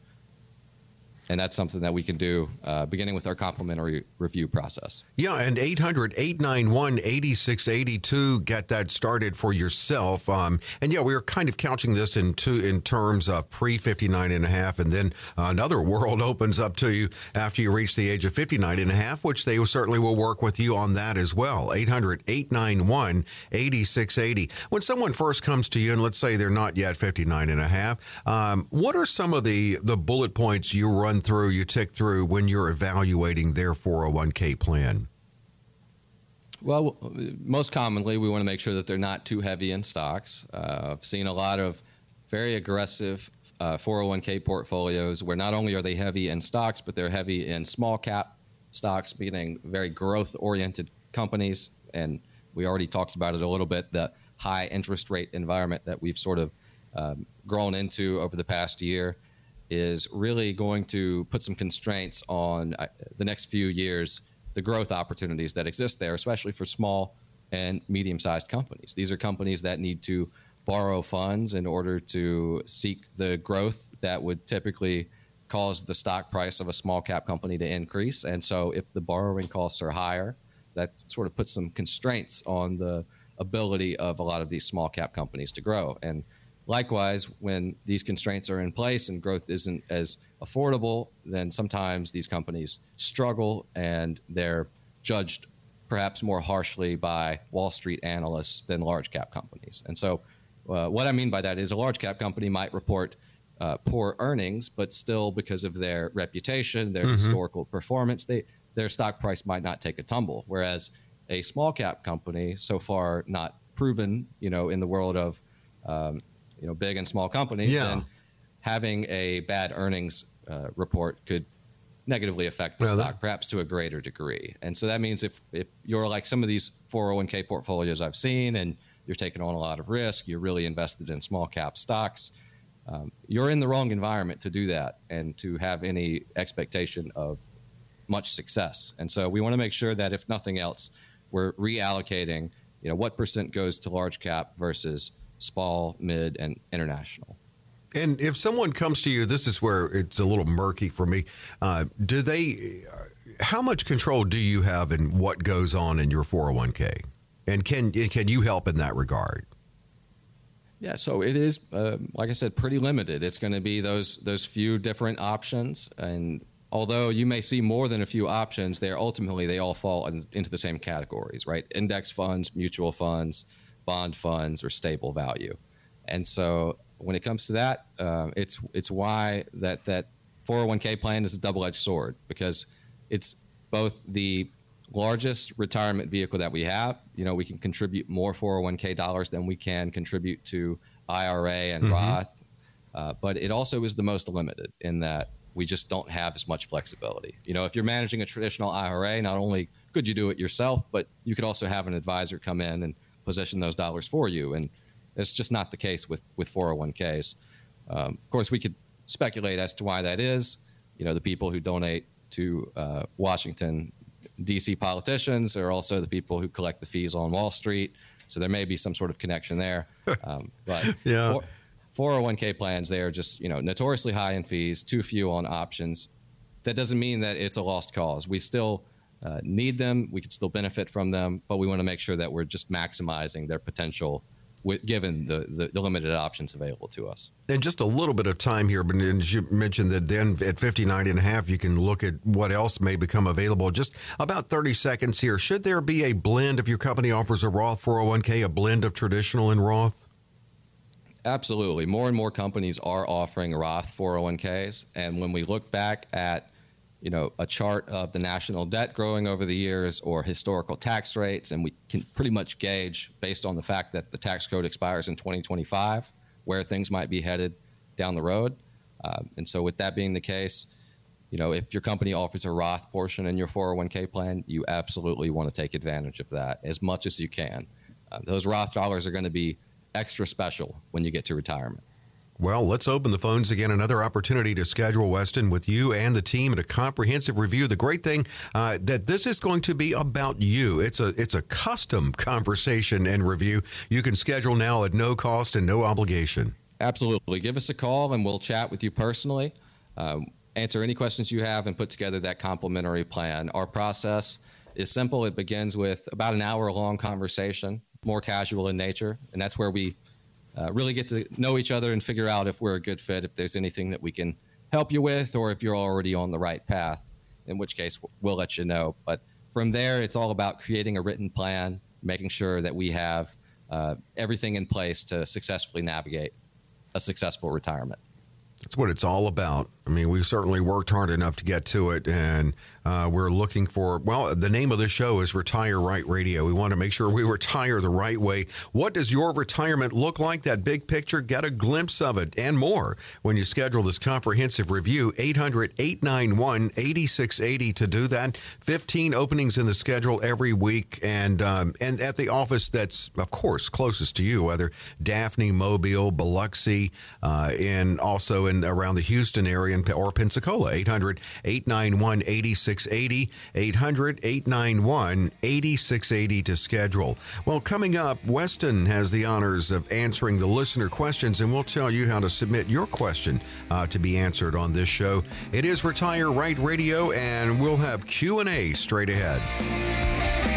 and that's something that we can do uh, beginning with our complimentary review process Yeah, and 800 891 8682. Get that started for yourself. Um, and yeah, we were kind of couching this in, two, in terms of pre 59 and a half, and then another world opens up to you after you reach the age of 59 and a half, which they certainly will work with you on that as well. 800 891 8680. When someone first comes to you, and let's say they're not yet 59 and a half, um, what are some of the, the bullet points you run through, you tick through when you're evaluating their 401k plan? Well, most commonly, we want to make sure that they're not too heavy in stocks. Uh, I've seen a lot of very aggressive uh, 401k portfolios where not only are they heavy in stocks, but they're heavy in small cap stocks, meaning very growth oriented companies. And we already talked about it a little bit the high interest rate environment that we've sort of um, grown into over the past year is really going to put some constraints on uh, the next few years the growth opportunities that exist there, especially for small and medium sized companies. These are companies that need to borrow funds in order to seek the growth that would typically cause the stock price of a small cap company to increase. And so, if the borrowing costs are higher, that sort of puts some constraints on the ability of a lot of these small cap companies to grow. And likewise, when these constraints are in place and growth isn't as affordable, then sometimes these companies struggle and they're judged perhaps more harshly by Wall Street analysts than large cap companies. And so, uh, what I mean by that is a large cap company might report uh, poor earnings, but still, because of their reputation, their historical performance, they their stock price might not take a tumble. Whereas a small cap company, so far not proven, you know, in the world of um, you know big and small companies, Yeah. then having a bad earnings uh, report could negatively affect the that- stock, perhaps to a greater degree. And so that means if if you're like some of these 401k portfolios I've seen, and you're taking on a lot of risk, you're really invested in small cap stocks. Um, you're in the wrong environment to do that and to have any expectation of much success. And so we want to make sure that if nothing else, we're reallocating, you know, what percent goes to large cap versus small, mid, and international. And if someone comes to you, this is where it's a little murky for me. Uh, do they? How much control do you have in what goes on in your 401k? And can can you help in that regard? Yeah, so it is, uh, like I said, pretty limited. It's going to be those those few different options, and although you may see more than a few options, they're ultimately they all fall in, into the same categories, right? Index funds, mutual funds, bond funds, or stable value. And so when it comes to that, uh, it's it's why that that 401k plan is a double-edged sword because it's both the largest retirement vehicle that we have. You know, we can contribute more 401k dollars than we can contribute to IRA and Roth, uh, but it also is the most limited in that we just don't have as much flexibility. You know, if you're managing a traditional IRA, not only could you do it yourself, but you could also have an advisor come in and position those dollars for you. And it's just not the case with with 401ks. Um, of course, we could speculate as to why that is. You know, the people who donate to uh, Washington D.C. politicians are also the people who collect the fees on Wall Street. So there may be some sort of connection there. Um, but Yeah. four- 401k plans, they are just you know notoriously high in fees, too few on options. That doesn't mean that it's a lost cause. We still uh, need them. We can still benefit from them, but we want to make sure that we're just maximizing their potential, with, given the, the, the limited options available to us. And just a little bit of time here, but as you mentioned that then at 59 and a half, you can look at what else may become available. Just about 30 seconds here. Should there be a blend if your company offers a Roth 401k, a blend of traditional and Roth? Absolutely. More and more companies are offering Roth 401ks. And when we look back at, you know, a chart of the national debt growing over the years or historical tax rates, and we can pretty much gauge based on the fact that the tax code expires in 2025 where things might be headed down the road. Um, and so, with that being the case, you know, if your company offers a Roth portion in your 401k plan, you absolutely want to take advantage of that as much as you can. Uh, those Roth dollars are going to be extra special when you get to retirement. Well, let's open the phones again. Another opportunity to schedule Weston with you and the team at a comprehensive review. The great thing uh, that this is going to be about you. It's a it's a custom conversation and review. You can schedule now at no cost and no obligation. Absolutely. Give us a call and we'll chat with you personally, um, answer any questions you have, and put together that complimentary plan. Our process is simple. It begins with about an hour long conversation, more casual in nature, and that's where we uh, really get to know each other and figure out if we're a good fit, if there's anything that we can help you with, or if you're already on the right path, in which case we'll let you know. But from there, it's all about creating a written plan, making sure that we have uh, everything in place to successfully navigate a successful retirement. That's what it's all about. I mean, we've certainly worked hard enough to get to it, and uh, we're looking for. Well, the name of the show is Retire Right Radio. We want to make sure we retire the right way. What does your retirement look like? That big picture, get a glimpse of it and more when you schedule this comprehensive review. 800 891 8680 to do that. 15 openings in the schedule every week, and um, and at the office that's, of course, closest to you, whether Daphne, Mobile, Biloxi, uh, and also in around the Houston area or Pensacola. 800 891 8680. 800 891 8680 to schedule. Well, coming up, Weston has the honors of answering the listener questions, and we'll tell you how to submit your question uh, to be answered on this show. It is Retire Right Radio, and we'll have Q&A straight ahead.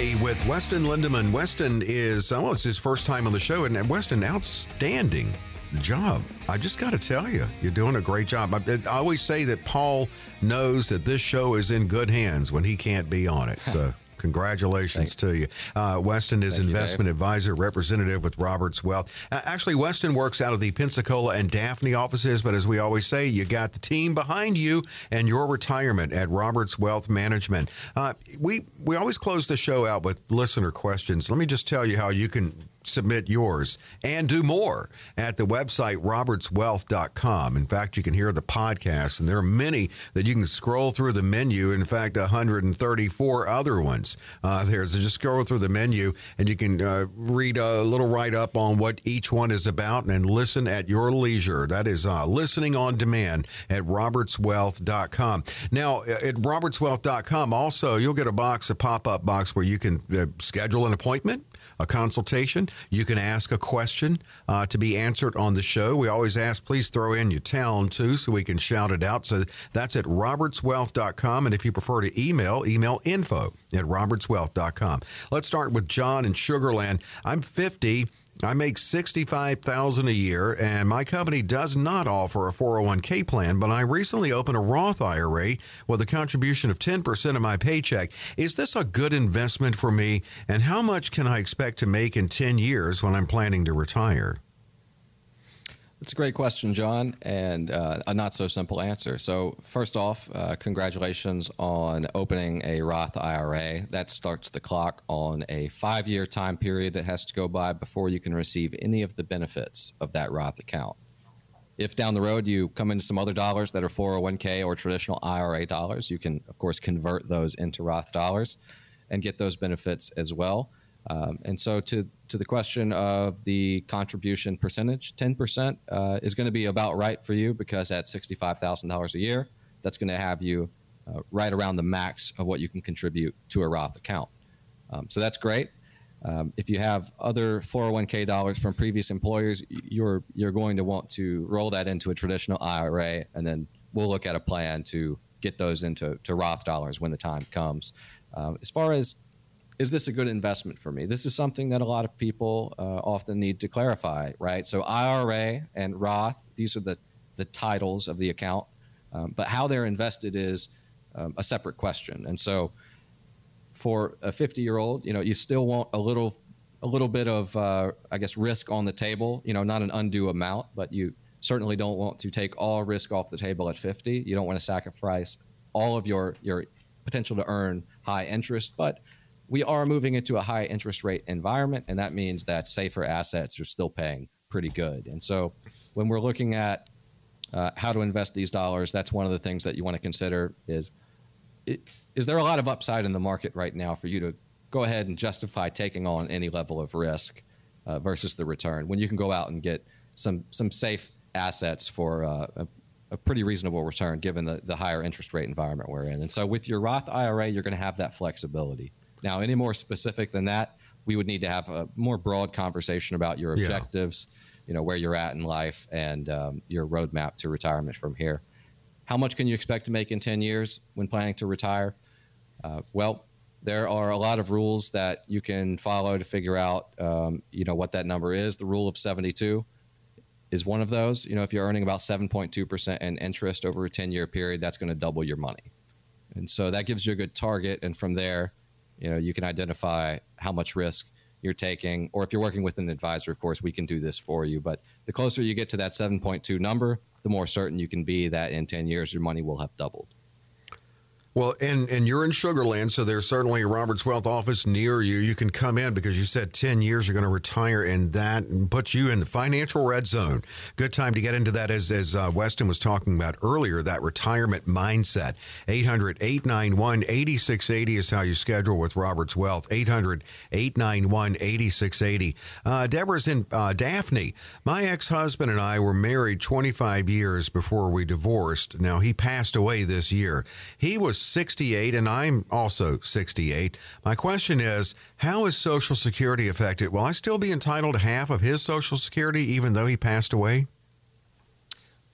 It's with Weston Lindeman. Weston is, uh, well, it's his first time on the show, and Weston, outstanding job. I just got to tell you, you're doing a great job. I, I always say that Paul knows that this show is in good hands when he can't be on it. So Congratulations to you. Uh, Weston is Thank investment Dave. advisor, representative with Roberts Wealth. Uh, actually, Weston works out of the Pensacola and Daphne offices, but as we always say, you got the team behind you and your retirement at Roberts Wealth Management. Uh, we we always close the show out with listener questions. Let me just tell you how you can submit yours and do more at the website robertswealth.com. In fact, you can hear the podcast, and there are many that you can scroll through the menu. In fact, 134 other ones. Uh, there's just scroll through the menu, and you can uh, read a little write up on what each one is about and listen at your leisure. That is uh, listening on demand at robertswealth.com. Now, at robertswealth.com, also, you'll get a box, a pop up box where you can uh, schedule an appointment a consultation. You can ask a question uh, to be answered on the show. We always ask, please throw in your town too, so we can shout it out. So that's at robertswealth.com. And if you prefer to email, email info at robertswealth.com. Let's start with John in Sugarland. I'm 50. I make 65,000 a year and my company does not offer a 401k plan, but I recently opened a Roth IRA with a contribution of 10% of my paycheck. Is this a good investment for me and how much can I expect to make in 10 years when I'm planning to retire? That's a great question, John, and uh, a not so simple answer. So, first off, uh, congratulations on opening a Roth IRA. That starts the clock on a five year time period that has to go by before you can receive any of the benefits of that Roth account. If down the road you come into some other dollars that are 401k or traditional IRA dollars, you can, of course, convert those into Roth dollars and get those benefits as well. Um, and so, to to the question of the contribution percentage, ten percent uh, is going to be about right for you because at sixty five thousand dollars a year, that's going to have you uh, right around the max of what you can contribute to a Roth account. Um, so that's great. Um, if you have other 401k dollars from previous employers, you're you're going to want to roll that into a traditional IRA, and then we'll look at a plan to get those into to Roth dollars when the time comes. Um, as far as is this a good investment for me? This is something that a lot of people uh, often need to clarify, right? So IRA and Roth, these are the the titles of the account, um, but how they're invested is um, a separate question. And so, for a 50 year old, you know, you still want a little a little bit of uh, I guess risk on the table. You know, not an undue amount, but you certainly don't want to take all risk off the table at 50. You don't want to sacrifice all of your your potential to earn high interest, but we are moving into a high interest rate environment, and that means that safer assets are still paying pretty good. And so, when we're looking at uh, how to invest these dollars, that's one of the things that you want to consider is it, is there a lot of upside in the market right now for you to go ahead and justify taking on any level of risk uh, versus the return when you can go out and get some some safe assets for uh, a, a pretty reasonable return given the, the higher interest rate environment we're in. And so with your Roth IRA, you're going to have that flexibility. Now, any more specific than that, we would need to have a more broad conversation about your Yeah. objectives, you know, where you're at in life and um, your roadmap to retirement from here. How much can you expect to make in 10 years when planning to retire? Uh, well, there are a lot of rules that you can follow to figure out, um, you know, what that number is. The rule of 72 is one of those. You know, if you're earning about 7.2% in interest over a 10 year period, that's going to double your money. And so that gives you a good target. And from there, you know, you can identify how much risk you're taking. Or if you're working with an advisor, of course, we can do this for you. But the closer you get to that 7.2 number, the more certain you can be that in 10 years your money will have doubled. Well, and and you're in Sugarland, so there's certainly a Roberts Wealth office near you. You can come in because you said 10 years you're going to retire, and that puts you in the financial red zone. Good time to get into that, as as uh, Weston was talking about earlier, that retirement mindset. 800 891 8680 is how you schedule with Roberts Wealth. 800 891 8680. Deborah's in uh, Daphne. My ex husband and I were married 25 years before we divorced. Now, he passed away this year. He was 68, and I'm also 68. My question is how is Social Security affected? Will I still be entitled to half of his Social Security even though he passed away?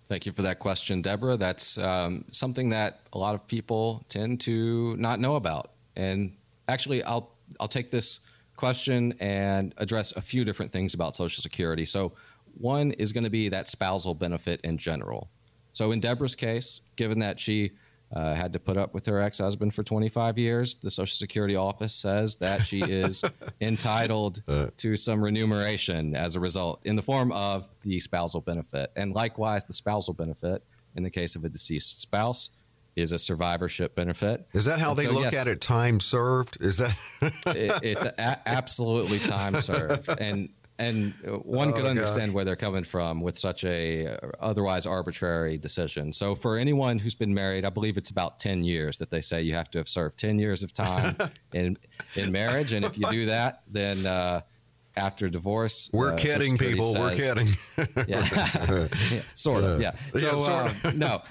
Thank you for that question, Deborah. That's um, something that a lot of people tend to not know about. And actually, I'll I'll take this question and address a few different things about Social Security. So, one is going to be that spousal benefit in general. So, in Deborah's case, given that she uh, had to put up with her ex-husband for 25 years. The Social Security office says that she is entitled to some remuneration as a result, in the form of the spousal benefit, and likewise, the spousal benefit in the case of a deceased spouse is a survivorship benefit. Is that how And they so, look yes, at it? Time served? Is that? it, it's a, absolutely time served, and and one could Oh, understand gosh. where they're coming from with such a uh, otherwise arbitrary decision. So for anyone who's been married, I believe it's about ten years that they say you have to have served ten years of time in in marriage, and if you do that, then uh, after divorce, We're uh, kidding, people. We're kidding. yeah, Yeah, sort of. Yeah. Yeah, So sort um, no,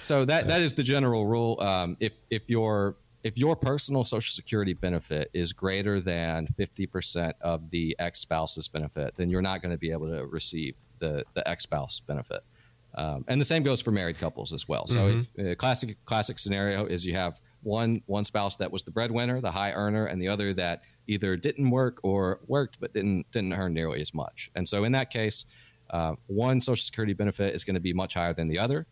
so that that is the general rule. Um, if if your if your personal Social Security benefit is greater than fifty percent of the ex spouse's benefit, then you're not going to be able to receive the the ex spouse benefit. Um, and the same goes for married couples as well. So, if, a classic classic scenario is you have one one spouse that was the breadwinner, the high earner, and the other that either didn't work or worked but didn't didn't earn nearly as much. And so, in that case, uh, one Social Security benefit is going to be much higher than the other,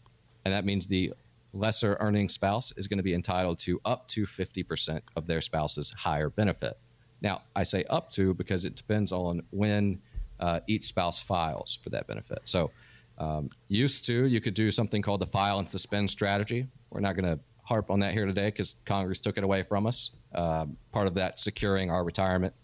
and that means the lesser earning spouse is going to be entitled to up to fifty percent of their spouse's higher benefit. Now, I say up to because it depends on when uh, each spouse files for that benefit. So, um, used to, you could do something called the file and suspend strategy. We're not going to harp on that here today because Congress took it away from us. Um part of that securing our retirement.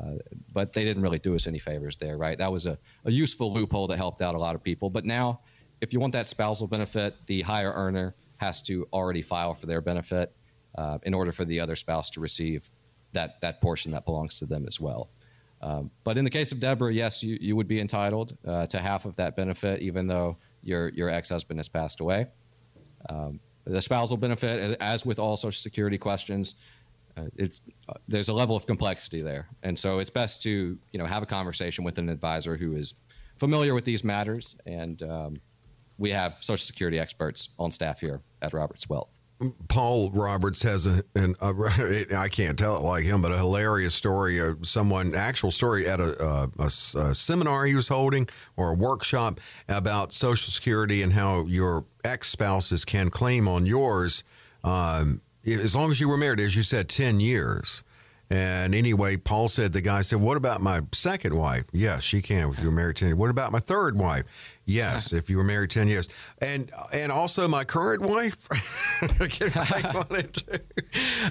Uh, but they didn't really do us any favors there, right? That was a, a useful loophole that helped out a lot of people. But now, if you want that spousal benefit, the higher earner has to already file for their benefit uh, in order for the other spouse to receive that, that portion that belongs to them as well. Um, but in the case of Deborah, yes, you, you would be entitled uh, to half of that benefit, even though your, your ex husband has passed away. Um, the spousal benefit, as with all Social Security questions, uh, it's uh, there's a level of complexity there, and so it's best to you know have a conversation with an advisor who is familiar with these matters, and um, we have Social Security experts on staff here at Roberts Wealth. Paul Roberts has a, an, a, I can't tell it like him, but a hilarious story of someone, actual story at a seminar he was holding or a workshop about Social Security and how your ex spouses can claim on yours um, as long as you were married, as you said, 10 years. And anyway, Paul said, the guy said, What about my second wife? Yes, she can if you were married 10 years. What about my third wife? Yes, if you were married 10 years. And and also my current wife? Can on it too?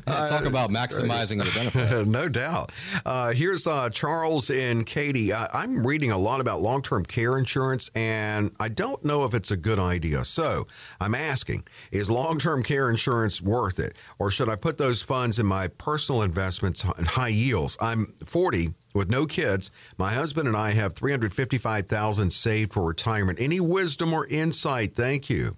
Talk about maximizing the benefit. no doubt. Uh, here's uh, Charles and Katie. I'm reading a lot about long term care insurance, and I don't know if it's a good idea. So I'm asking Is long term care insurance worth it? Or should I put those funds in my personal investments and high yields? I'm 40 with no kids. My husband and I have 355000 saved for retirement. Any wisdom or insight? Thank you.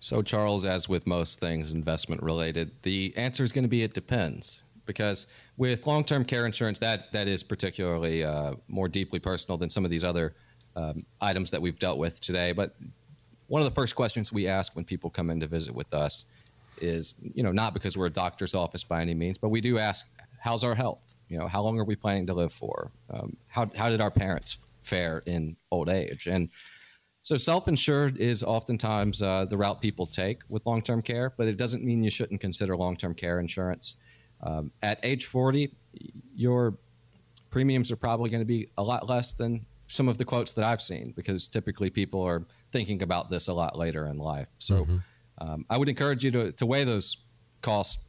So, Charles, as with most things investment related, the answer is going to be it depends. Because with long term care insurance, that, that is particularly uh, more deeply personal than some of these other um, items that we've dealt with today. But one of the first questions we ask when people come in to visit with us is, you know, not because we're a doctor's office by any means, but we do ask, how's our health? You know, how long are we planning to live for? Um, how, how did our parents fare in old age? And so self-insured is oftentimes uh, the route people take with long-term care, but it doesn't mean you shouldn't consider long-term care insurance. Um, at age 40, your premiums are probably going to be a lot less than some of the quotes that I've seen because typically people are thinking about this a lot later in life. So um, I would encourage you to, to weigh those costs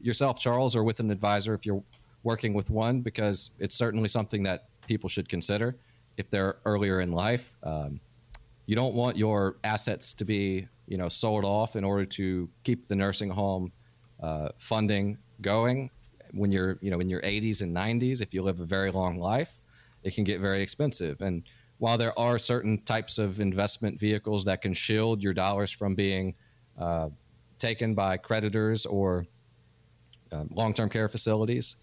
yourself, Charles, or with an advisor if you're working with one, because it's certainly something that people should consider if they're earlier in life. Um, you don't want your assets to be you know sold off in order to keep the nursing home uh, funding going when you're you know in your 80s and 90s if you live a very long life it can get very expensive and while there are certain types of investment vehicles that can shield your dollars from being uh, taken by creditors or um, long-term care facilities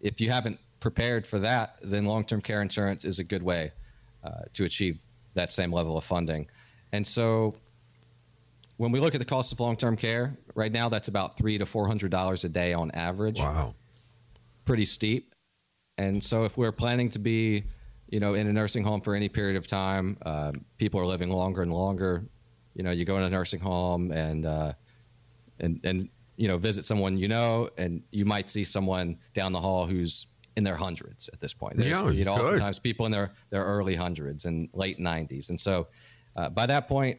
if you haven't prepared for that then long-term care insurance is a good way uh, to achieve that same level of funding. And so when we look at the cost of long-term care, right now that's about three to four hundred dollars a day on average. Wow. Pretty steep. And so if we're planning to be, you know, in a nursing home for any period of time, um, people are living longer and longer. you know, you go in a nursing home and uh, and and you know visit someone you know, and you might see someone down the hall who's in their hundreds at this point. There's, Yeah, you know, good. oftentimes people in their their early hundreds and late nineties, and so uh, by that point,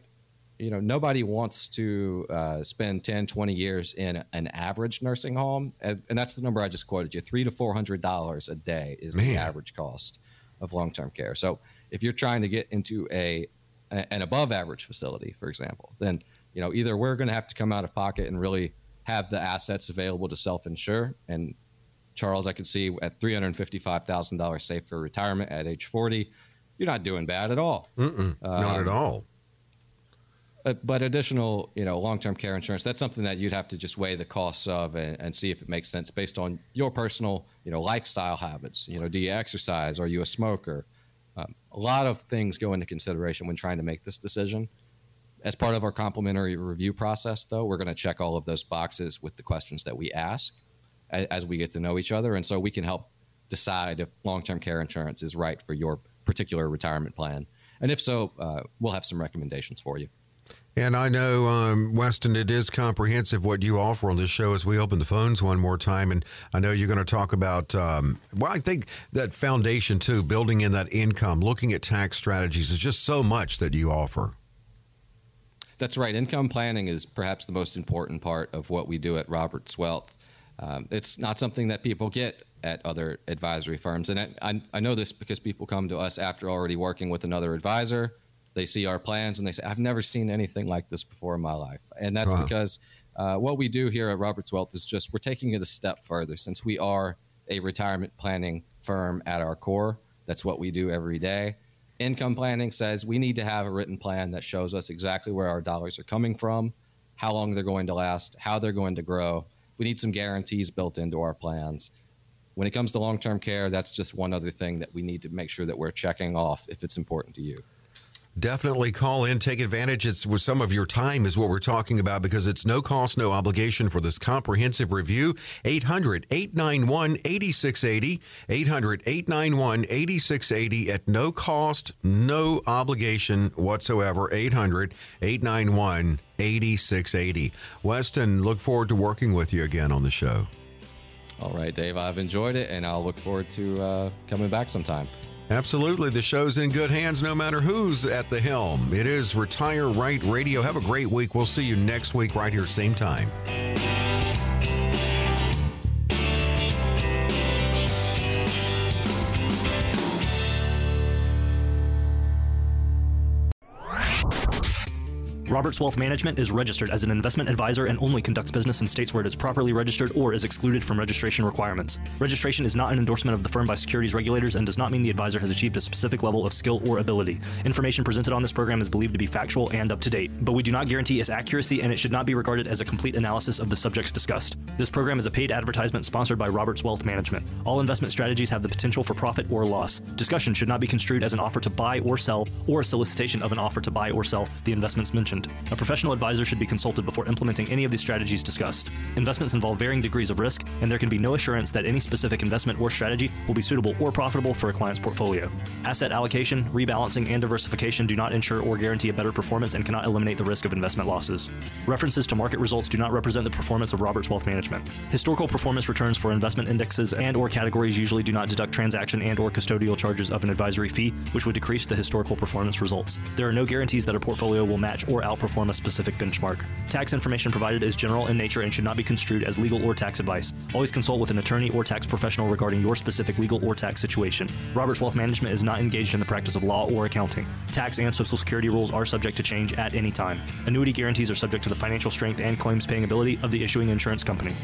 you know, nobody wants to uh, spend 10, 20 years in an average nursing home, and, and that's the number I just quoted you: three to four hundred dollars a day is the average cost of long term care. So if you're trying to get into a an above average facility, for example, then you know either we're going to have to come out of pocket and really have the assets available to self insure. And Charles, I could see at three hundred fifty five thousand dollars safe for retirement at age forty, you're not doing bad at all. Mm-mm, not at Um, all. But, but additional, you know, long-term care insurance, that's something that you'd have to just weigh the costs of and, and see if it makes sense based on your personal, you know, lifestyle habits. You know, do you exercise? Are you a smoker? Um, a lot of things go into consideration when trying to make this decision. As part of our complimentary review process, though, we're going to check all of those boxes with the questions that we ask as we get to know each other. And so we can help decide if long-term care insurance is right for your particular retirement plan. And if so, uh, we'll have some recommendations for you. And I know, um, Weston, it is comprehensive what you offer on this show as we open the phones one more time. And I know you're going to talk about, um, well, I think that foundation too, building in that income, looking at tax strategies is just so much that you offer. That's right. Income planning is perhaps the most important part of what we do at Roberts Wealth. Um, it's not something that people get at other advisory firms. And I, I, I know this because people come to us after already working with another advisor. They see our plans and they say, I've never seen anything like this before in my life. And that's Wow. because uh, what we do here at Roberts Wealth is just we're taking it a step further since we are a retirement planning firm at our core. That's what we do every day. Income planning says we need to have a written plan that shows us exactly where our dollars are coming from, how long they're going to last, how they're going to grow. We need some guarantees built into our plans. When it comes to long term care, that's just one other thing that we need to make sure that we're checking off if it's important to you. Definitely call in, take advantage. It's with some of your time is what we're talking about because it's no cost, no obligation for this comprehensive review. 800 891 8680. 800 891 8680 at no cost, no obligation whatsoever. 800 891 8680. Weston, look forward to working with you again on the show. All right, Dave, I've enjoyed it and I'll look forward to uh, coming back sometime. Absolutely. The show's in good hands no matter who's at the helm. It is Retire Right Radio. Have a great week. We'll see you next week right here, same time. Roberts Wealth Management is registered as an investment advisor and only conducts business in states where it is properly registered or is excluded from registration requirements. Registration is not an endorsement of the firm by securities regulators and does not mean the advisor has achieved a specific level of skill or ability. Information presented on this program is believed to be factual and up to date, but we do not guarantee its accuracy and it should not be regarded as a complete analysis of the subjects discussed. This program is a paid advertisement sponsored by Roberts Wealth Management. All investment strategies have the potential for profit or loss. Discussion should not be construed as an offer to buy or sell or a solicitation of an offer to buy or sell the investments mentioned. A professional advisor should be consulted before implementing any of these strategies discussed. Investments involve varying degrees of risk, and there can be no assurance that any specific investment or strategy will be suitable or profitable for a client's portfolio. Asset allocation, rebalancing, and diversification do not ensure or guarantee a better performance and cannot eliminate the risk of investment losses. References to market results do not represent the performance of Roberts Wealth Management. Historical performance returns for investment indexes and or categories usually do not deduct transaction and or custodial charges of an advisory fee, which would decrease the historical performance results. There are no guarantees that a portfolio will match or outperform a specific benchmark. Tax information provided is general in nature and should not be construed as legal or tax advice. Always consult with an attorney or tax professional regarding your specific legal or tax situation. Roberts Wealth Management is not engaged in the practice of law or accounting. Tax and Social Security rules are subject to change at any time. Annuity guarantees are subject to the financial strength and claims paying ability of the issuing insurance company.